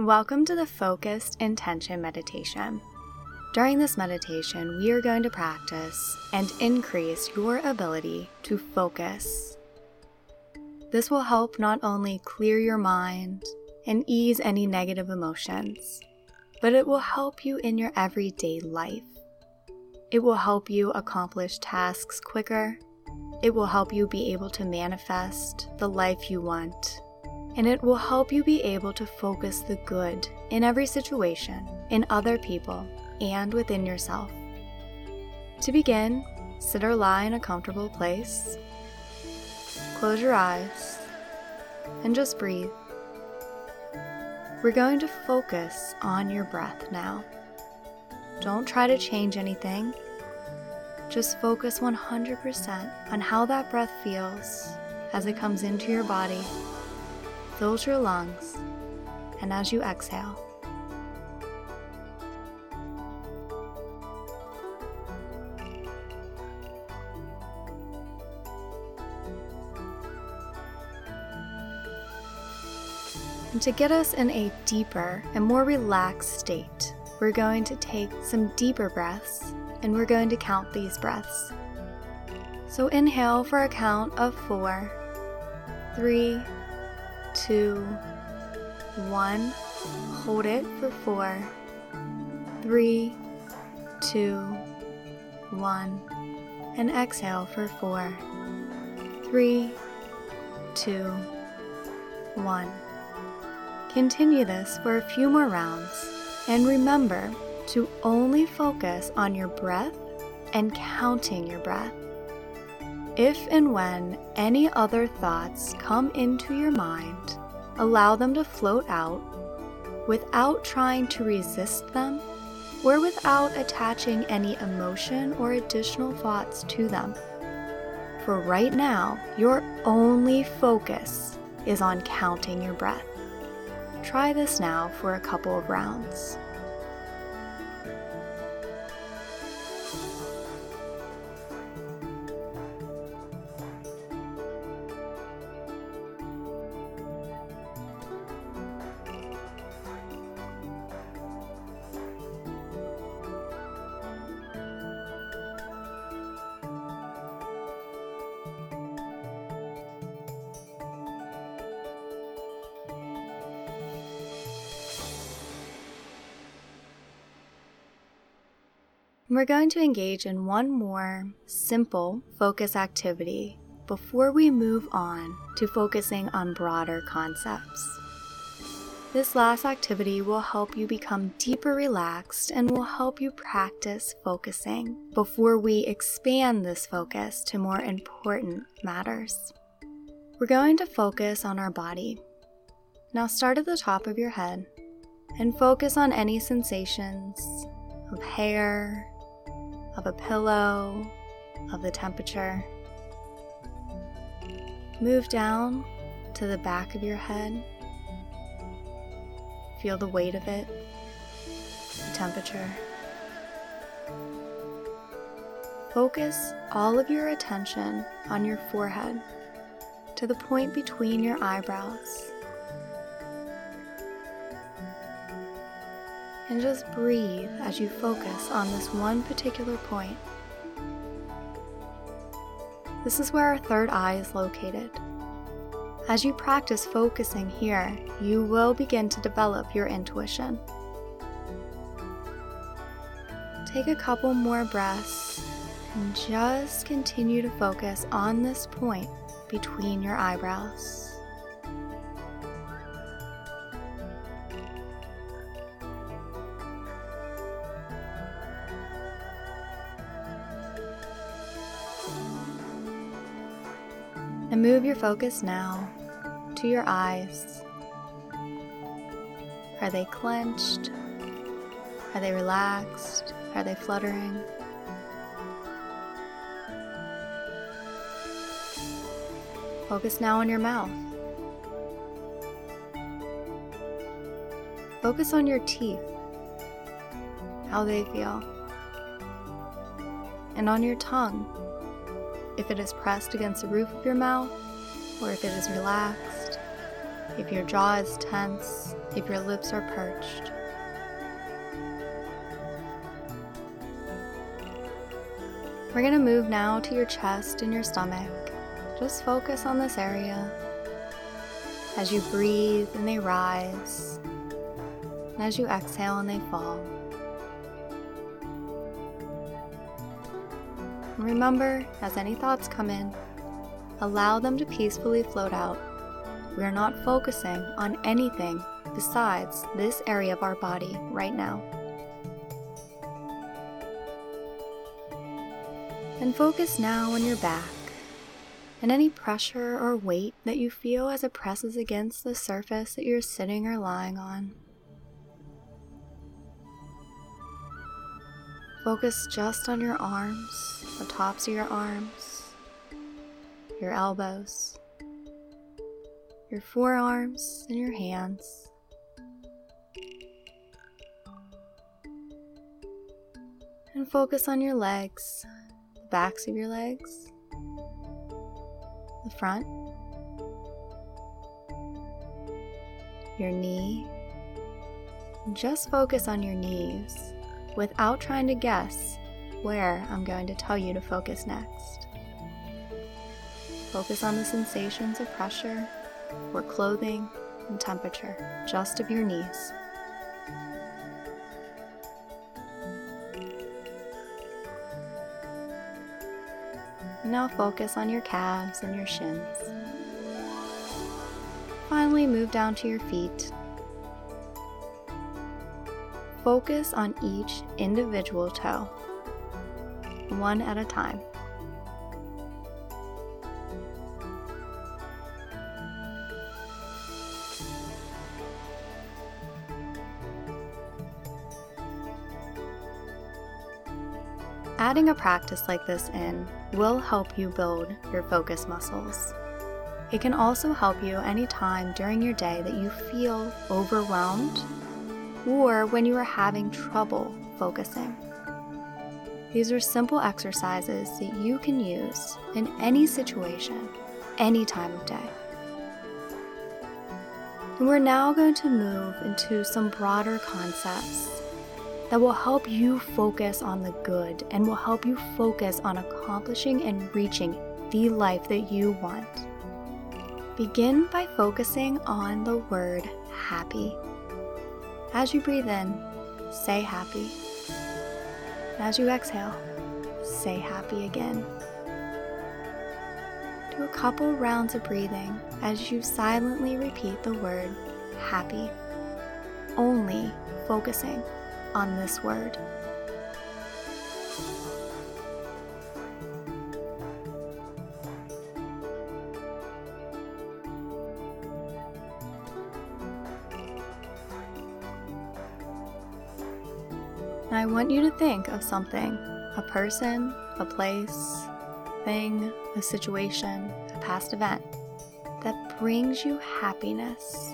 Welcome to the Focused Intention Meditation. During this meditation, we are going to practice and increase your ability to focus. This will help not only clear your mind and ease any negative emotions, but it will help you in your everyday life. It will help you accomplish tasks quicker. It will help you be able to manifest the life you want and it will help you be able to focus the good in every situation, in other people, and within yourself. To begin, sit or lie in a comfortable place. Close your eyes and just breathe. We're going to focus on your breath now. Don't try to change anything. Just focus 100% on how that breath feels as it comes into your body fills your lungs, and as you exhale, And to get us in a deeper and more relaxed state, we're going to take some deeper breaths and we're going to count these breaths. So inhale for a count of four, three, two, one. Hold it for four, three, two, one. And exhale for four, three, two, one. Continue this for a few more rounds and remember to only focus on your breath and counting your breath. If and when any other thoughts come into your mind, allow them to float out without trying to resist them or without attaching any emotion or additional thoughts to them. For right now, your only focus is on counting your breath. Try this now for a couple of rounds. We're going to engage in one more simple focus activity before we move on to focusing on broader concepts. This last activity will help you become deeper relaxed and will help you practice focusing before we expand this focus to more important matters. We're going to focus on our body. Now start at the top of your head and focus on any sensations of hair, of a pillow, of the temperature. Move down to the back of your head. Feel the weight of it, the temperature. Focus all of your attention on your forehead to the point between your eyebrows. And just breathe as you focus on this one particular point. This is where our third eye is located. As you practice focusing here, you will begin to develop your intuition. Take a couple more breaths and just continue to focus on this point between your eyebrows. Move your focus now to your eyes. Are they clenched? Are they relaxed? Are they fluttering? Focus now on your mouth. Focus on your teeth, how they feel, and on your tongue if it is pressed against the roof of your mouth or if it is relaxed. if your jaw is tense, if your lips are perched. We're going to move now to your chest and your stomach. Just focus on this area as you breathe and they rise, and as you exhale and they fall. And remember, as any thoughts come in, allow them to peacefully float out. We are not focusing on anything besides this area of our body right now. And focus now on your back and any pressure or weight that you feel as it presses against the surface that you're sitting or lying on. Focus just on your arms, the tops of your arms, your elbows, your forearms, and your hands. And focus on your legs, the backs of your legs, the front, your knee. Just focus on your knees without trying to guess where I'm going to tell you to focus next. Focus on the sensations of pressure or clothing and temperature just of your knees. Now focus on your calves and your shins. Finally, move down to your feet. Focus on each individual toe, one at a time. Adding a practice like this in will help you build your focus muscles. It can also help you anytime during your day that you feel overwhelmed or when you are having trouble focusing. These are simple exercises that you can use in any situation, any time of day. And we're now going to move into some broader concepts that will help you focus on the good and will help you focus on accomplishing and reaching the life that you want. Begin by focusing on the word happy. As you breathe in, say happy. As you exhale, say happy again. Do a couple rounds of breathing as you silently repeat the word happy, only focusing on this word. I want you to think of something a person, a place, thing, a situation, a past event that brings you happiness.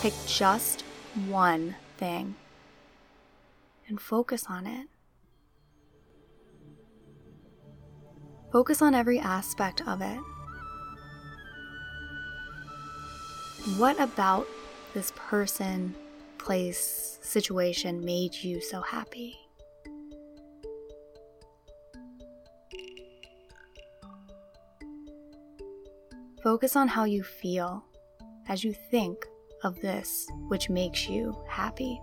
Pick just one thing and focus on it. Focus on every aspect of it. What about this person, place, situation made you so happy? Focus on how you feel as you think of this which makes you happy.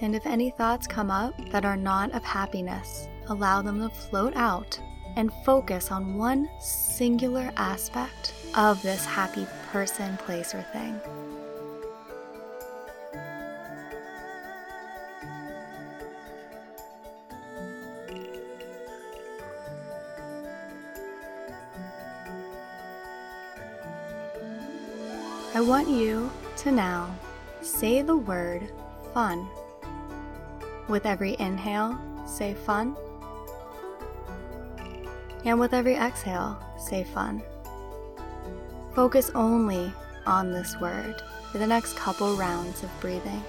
And if any thoughts come up that are not of happiness, allow them to float out and focus on one singular aspect of this happy person, place, or thing. I want you to now say the word fun. With every inhale, say fun. And with every exhale, say fun. Focus only on this word for the next couple rounds of breathing.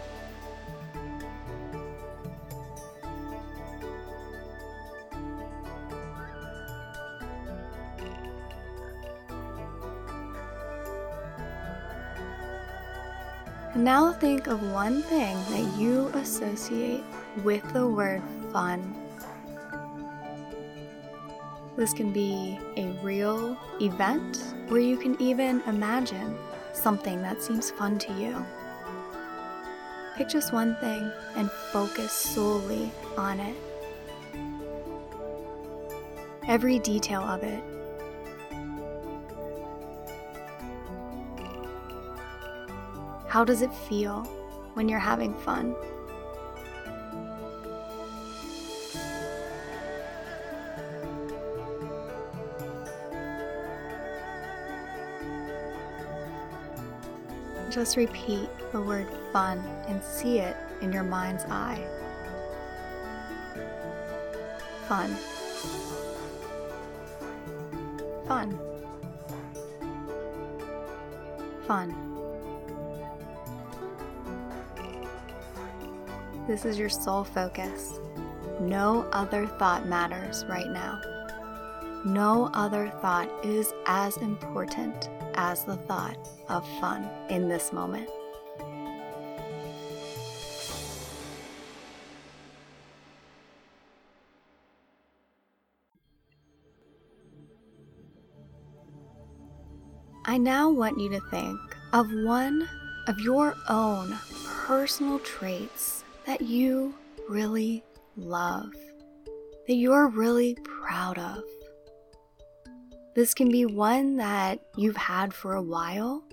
Now think of one thing that you associate with the word fun this can be a real event, or you can even imagine something that seems fun to you. Pick just one thing and focus solely on it. Every detail of it. How does it feel when you're having fun? Just repeat the word fun and see it in your mind's eye. Fun. Fun. Fun. This is your sole focus. No other thought matters right now. No other thought is as important as the thought of fun in this moment. I now want you to think of one of your own personal traits that you really love, that you're really proud of. This can be one that you've had for a while,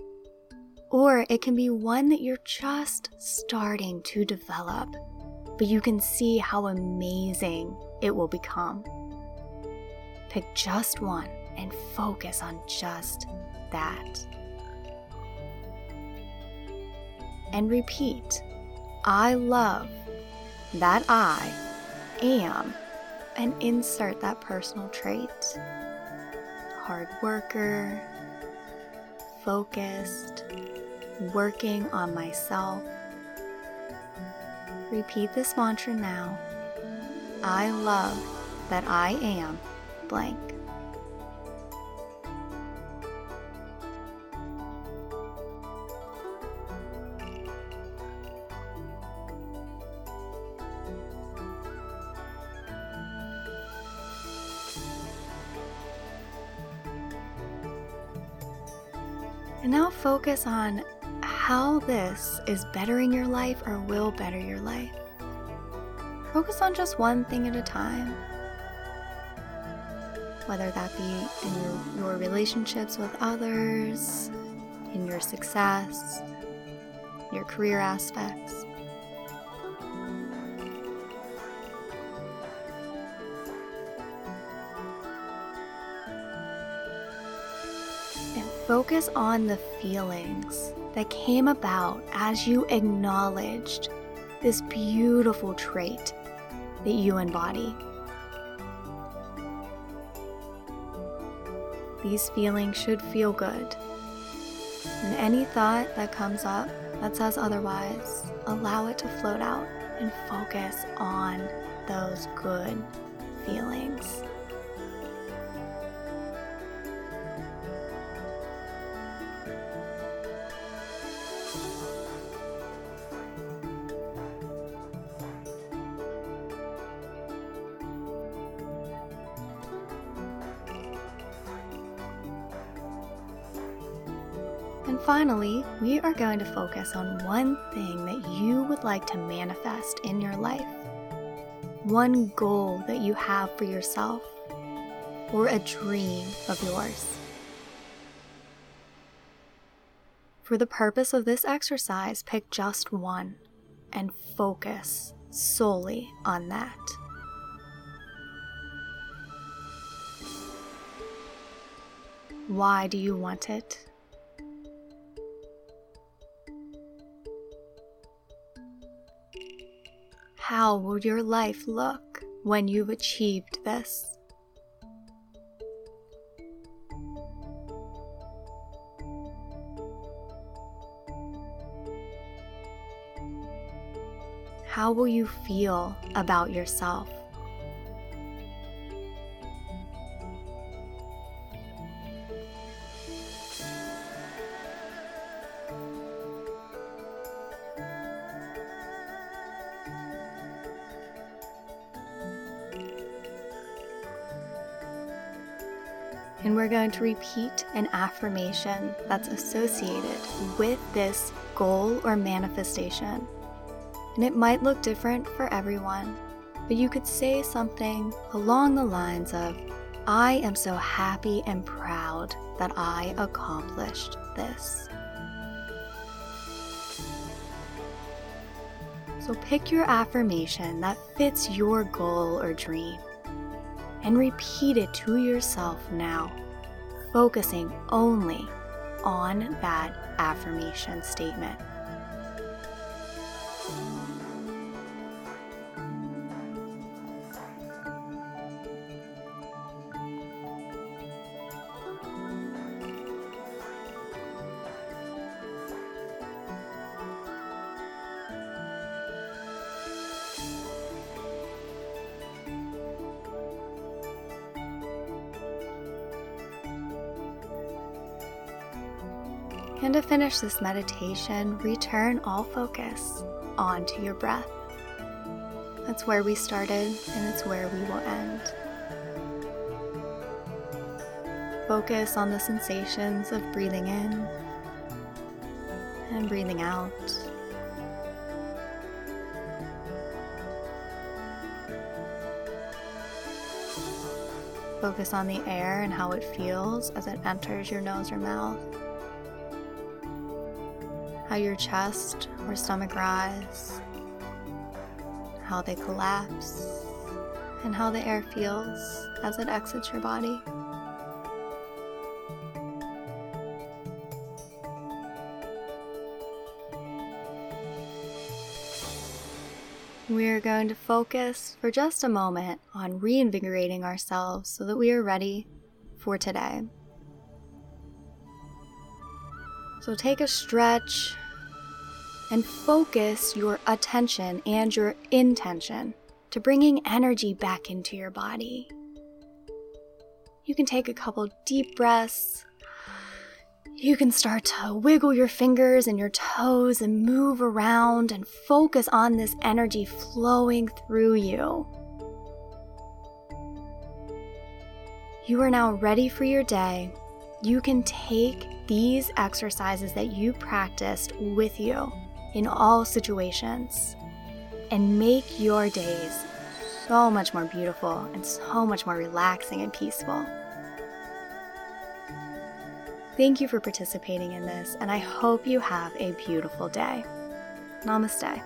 or it can be one that you're just starting to develop, but you can see how amazing it will become. Pick just one and focus on just that. And repeat I love that I am, and insert that personal trait hard worker, focused, working on myself. Repeat this mantra now. I love that I am blank. And now focus on how this is bettering your life or will better your life. Focus on just one thing at a time. Whether that be in your, your relationships with others, in your success, your career aspects. Focus on the feelings that came about as you acknowledged this beautiful trait that you embody. These feelings should feel good. And any thought that comes up that says otherwise, allow it to float out and focus on those good feelings. Finally, we are going to focus on one thing that you would like to manifest in your life. One goal that you have for yourself, or a dream of yours. For the purpose of this exercise, pick just one and focus solely on that. Why do you want it? How will your life look when you've achieved this? How will you feel about yourself? And we're going to repeat an affirmation that's associated with this goal or manifestation. And it might look different for everyone, but you could say something along the lines of, I am so happy and proud that I accomplished this. So pick your affirmation that fits your goal or dream and repeat it to yourself now, focusing only on that affirmation statement. And to finish this meditation, return all focus onto your breath. That's where we started, and it's where we will end. Focus on the sensations of breathing in and breathing out. Focus on the air and how it feels as it enters your nose or mouth how your chest or stomach rise, how they collapse, and how the air feels as it exits your body. We are going to focus for just a moment on reinvigorating ourselves so that we are ready for today. So take a stretch and focus your attention and your intention to bringing energy back into your body. You can take a couple deep breaths. You can start to wiggle your fingers and your toes and move around and focus on this energy flowing through you. You are now ready for your day. You can take these exercises that you practiced with you in all situations and make your days so much more beautiful and so much more relaxing and peaceful. Thank you for participating in this, and I hope you have a beautiful day. Namaste.